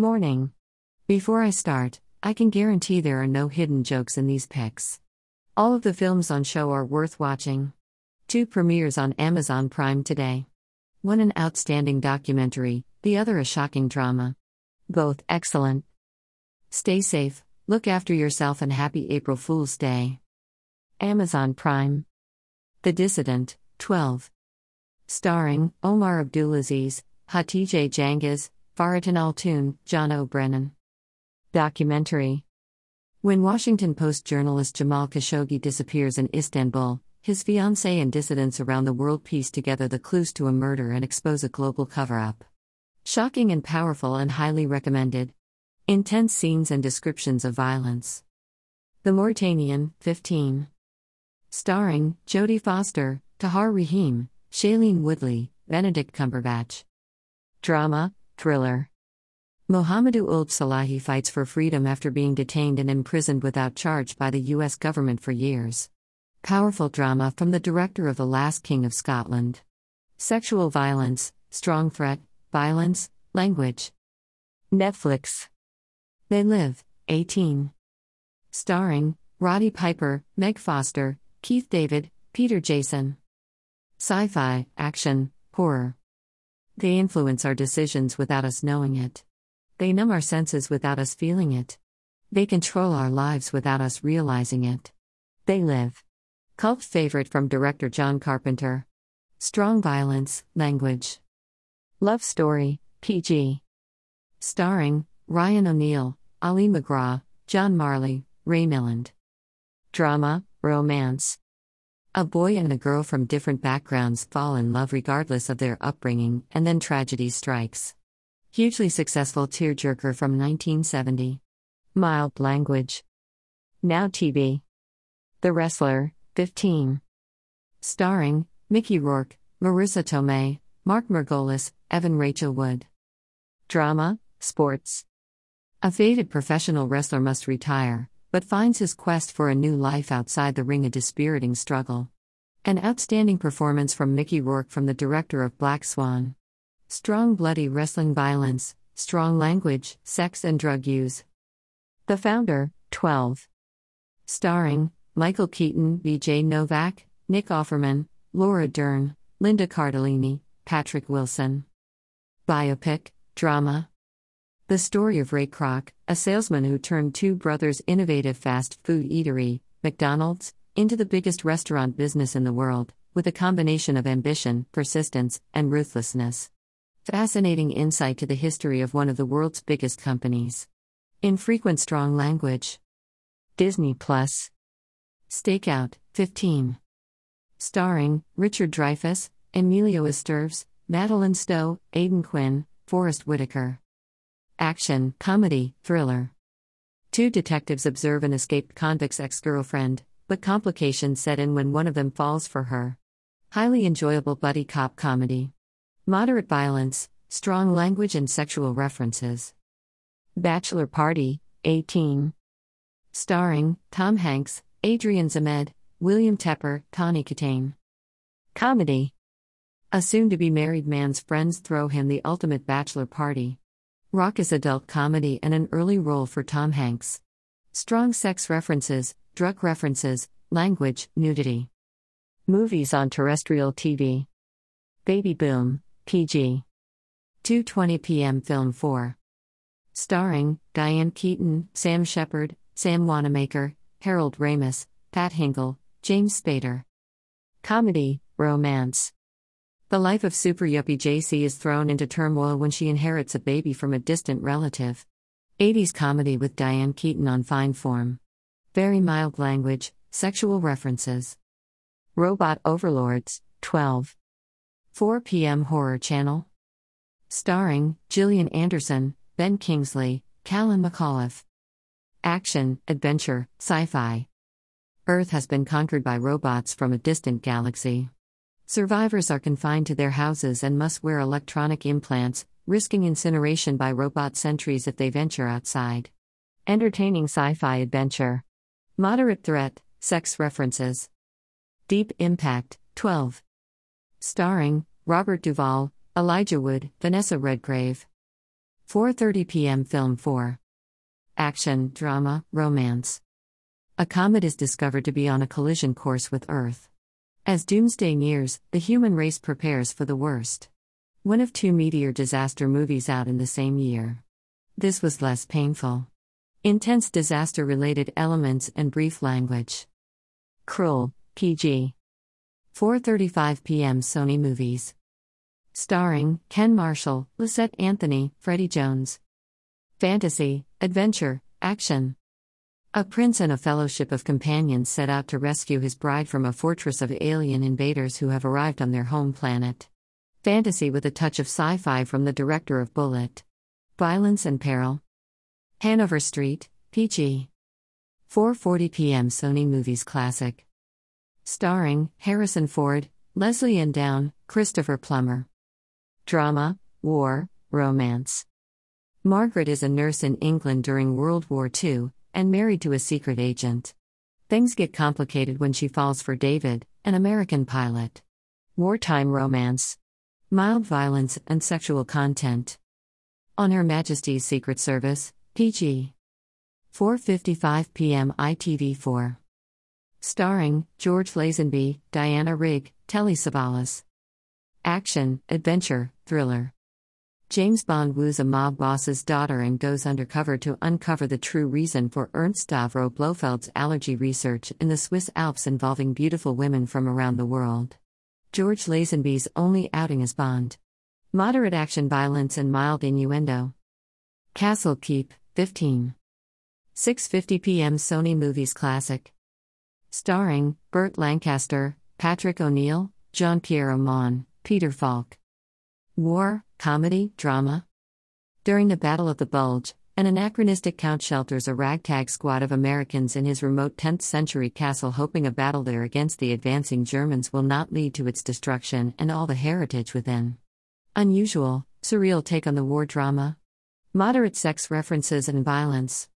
Morning. Before I start, I can guarantee there are no hidden jokes in these picks. All of the films on show are worth watching. Two premieres on Amazon Prime today. One an outstanding documentary, the other a shocking drama. Both excellent. Stay safe, look after yourself, and happy April Fool's Day. Amazon Prime. The Dissident, 12. Starring Omar Abdulaziz, Hatice Cengiz, Fahrettin Altun, John O'Brennan. Documentary When Washington Post journalist Jamal Khashoggi disappears in Istanbul, his fiancée and dissidents around the world piece together the clues to a murder and expose a global cover up. Shocking and powerful and highly recommended. Intense scenes and descriptions of violence. The Mauritanian, 15. Starring Jodie Foster, Tahar Rahim, Shailene Woodley, Benedict Cumberbatch. Drama, thriller. Mohamedou Ould Slahi fights for freedom after being detained and imprisoned without charge by the U.S. government for years. Powerful drama from the director of The Last King of Scotland. Sexual violence, strong threat, violence, language. Netflix. They Live, 18. Starring Roddy Piper, Meg Foster, Keith David, Peter Jason. Sci fi, action, horror. They influence our decisions without us knowing it. They numb our senses without us feeling it. They control our lives without us realizing it. They live. Cult favorite from director John Carpenter. Strong violence, language. Love story, PG. Starring Ryan O'Neal, Ali MacGraw, John Marley, Ray Milland. Drama, romance. A boy and a girl from different backgrounds fall in love regardless of their upbringing, and then tragedy strikes. Hugely successful tearjerker from 1970. Mild language. Now TV. The Wrestler, 15. Starring Mickey Rourke, Marisa Tomei, Mark Margolis, Evan Rachel Wood. Drama, sports. A faded professional wrestler must retire, but finds his quest for a new life outside the ring a dispiriting struggle. An outstanding performance from Mickey Rourke from the director of Black Swan. Strong bloody wrestling violence, strong language, sex and drug use. The Founder, 12. Starring Michael Keaton, BJ Novak, Nick Offerman, Laura Dern, Linda Cardellini, Patrick Wilson. Biopic, Drama. The story of Ray Kroc, a salesman who turned two brothers' innovative fast food eatery, McDonald's, into the biggest restaurant business in the world, with a combination of ambition, persistence, and ruthlessness. Fascinating insight to the history of one of the world's biggest companies. Infrequent strong language. Disney Plus. Stakeout, 15. Starring Richard Dreyfuss, Emilio Estevez, Madeleine Stowe, Aidan Quinn, Forest Whitaker. Action, comedy, thriller. Two detectives observe an escaped convict's ex girlfriend, but complications set in when one of them falls for her. Highly enjoyable buddy cop comedy. Moderate violence, strong language, and sexual references. Bachelor Party, 18. Starring Tom Hanks, Adrian Zmed, William Tepper, Tawny Kitaen. Comedy. A soon to be married man's friends throw him the ultimate bachelor party. Raucous adult comedy and an early role for Tom Hanks. Strong sex references, drug references, language, nudity. Movies on terrestrial TV. Baby Boom, PG. 2:20 p.m. Film 4. Starring Diane Keaton, Sam Shepard, Sam Wanamaker, Harold Ramis, Pat Hingle, James Spader. Comedy, romance. The life of super yuppie JC is thrown into turmoil when she inherits a baby from a distant relative. 80s comedy with Diane Keaton on fine form. Very mild language, sexual references. Robot Overlords, 12. 4 p.m. Horror Channel. Starring Gillian Anderson, Ben Kingsley, Callan McAuliffe. Action, adventure, sci fi. Earth has been conquered by robots from a distant galaxy. Survivors are confined to their houses and must wear electronic implants, risking incineration by robot sentries if they venture outside. Entertaining sci fi adventure. Moderate threat, sex references. Deep Impact, 12. Starring Robert Duvall, Elijah Wood, Vanessa Redgrave. 4:30 p.m. Film 4. Action, drama, romance. A comet is discovered to be on a collision course with Earth. As doomsday nears, the human race prepares for the worst. One of two meteor disaster movies out in the same year. This was less painful. Intense disaster related elements and brief language. Krull, PG. 4:35 p.m. Sony Movies. Starring Ken Marshall, Lysette Anthony, Freddie Jones. Fantasy, adventure, action. A prince and a fellowship of companions set out to rescue his bride from a fortress of alien invaders who have arrived on their home planet. Fantasy with a touch of sci fi from the director of Bullitt. Violence and Peril. Hanover Street, PG. 4:40 p.m. Sony Movies Classic. Starring Harrison Ford, Lesley-Anne Down, Christopher Plummer. Drama, war, romance. Margaret is a nurse in England during World War II and married to a secret agent. Things get complicated when she falls for David, an American pilot. Wartime romance. Mild violence and sexual content. On Her Majesty's Secret Service, PG. 4:55 p.m. ITV4. Starring George Lazenby, Diana Rigg, Telly Savalas. Action, adventure, thriller. James Bond woos a mob boss's daughter and goes undercover to uncover the true reason for Ernst Stavro Blofeld's allergy research in the Swiss Alps involving beautiful women from around the world. George Lazenby's only outing as Bond. Moderate action violence and mild innuendo. Castle Keep, 15. 6:50 p.m. Sony Movies Classic. Starring Burt Lancaster, Patrick O'Neal, Jean-Pierre Aumont, Peter Falk. War, comedy, drama. During the Battle of the Bulge, an anachronistic count shelters a ragtag squad of Americans in his remote 10th century castle, hoping a battle there against the advancing Germans will not lead to its destruction and all the heritage within. Unusual, surreal take on the war drama. Moderate sex references and violence.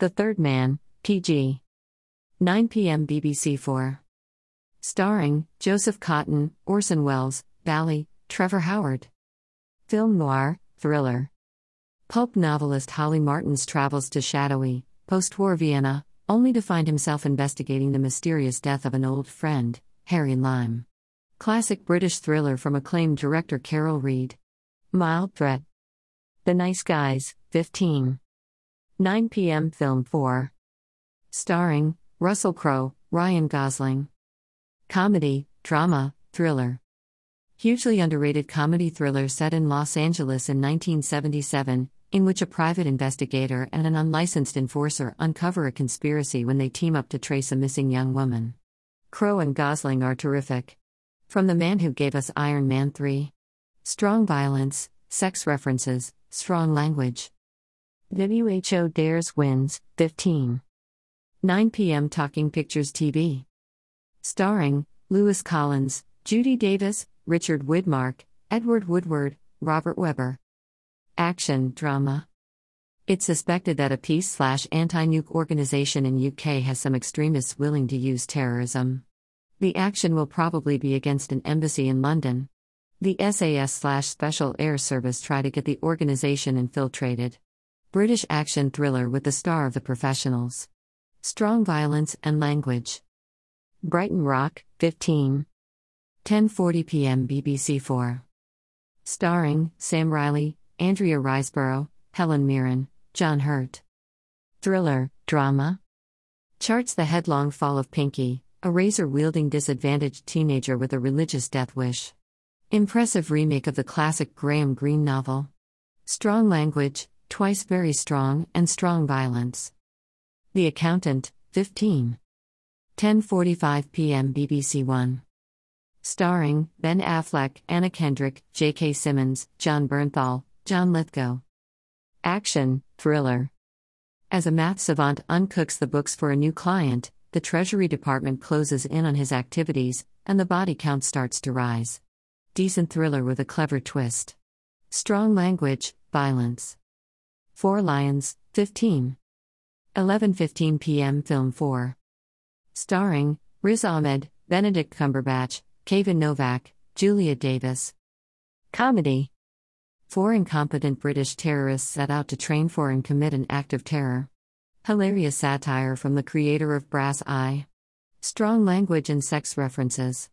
The Third Man, PG. 9 p.m. BBC 4. Starring Joseph Cotten, Orson Welles, Valli, Trevor Howard. Film noir, thriller. Pulp novelist Holly Martins travels to shadowy, post war Vienna, only to find himself investigating the mysterious death of an old friend, Harry Lime. Classic British thriller from acclaimed director Carol Reed. Mild threat. The Nice Guys, 15. 9 p.m. Film 4. Starring Russell Crowe, Ryan Gosling. Comedy, drama, thriller. Hugely underrated comedy thriller set in Los Angeles in 1977, in which a private investigator and an unlicensed enforcer uncover a conspiracy when they team up to trace a missing young woman. Crowe and Gosling are terrific. From the man who gave us Iron Man 3. Strong violence, sex references, strong language. WHO dares wins, 15. 9 p.m. Talking Pictures TV. Starring Lewis Collins, Judy Davis, Richard Widmark, Edward Woodward, Robert Webber. Action drama. It's suspected that a peace slash anti nuke organization in UK has some extremists willing to use terrorism. The action will probably be against an embassy in London. The SAS slash Special Air Service try to get the organization infiltrated. British action thriller with the star of the professionals. Strong violence and language. Brighton Rock, 15. 10:40 p.m. BBC 4. Starring Sam Riley, Andrea Riseborough, Helen Mirren, John Hurt. Thriller, drama. Charts the headlong fall of Pinky, a razor-wielding disadvantaged teenager with a religious death wish. Impressive remake of the classic Graham Greene novel. Strong language, twice very strong, and strong violence. The Accountant, 15. 10:45 p.m. BBC 1. Starring Ben Affleck, Anna Kendrick, J.K. Simmons, Jon Bernthal, John Lithgow. Action, thriller. As a math savant uncooks the books for a new client, the Treasury Department closes in on his activities, and the body count starts to rise. Decent thriller with a clever twist. Strong language, violence. Four Lions, 15. 11:15 p.m. Film 4. Starring Riz Ahmed, Benedict Cumberbatch, Kayvan Novak, Julia Davis. Comedy. Four incompetent British terrorists set out to train for and commit an act of terror. Hilarious satire from the creator of Brass Eye. Strong language and sex references.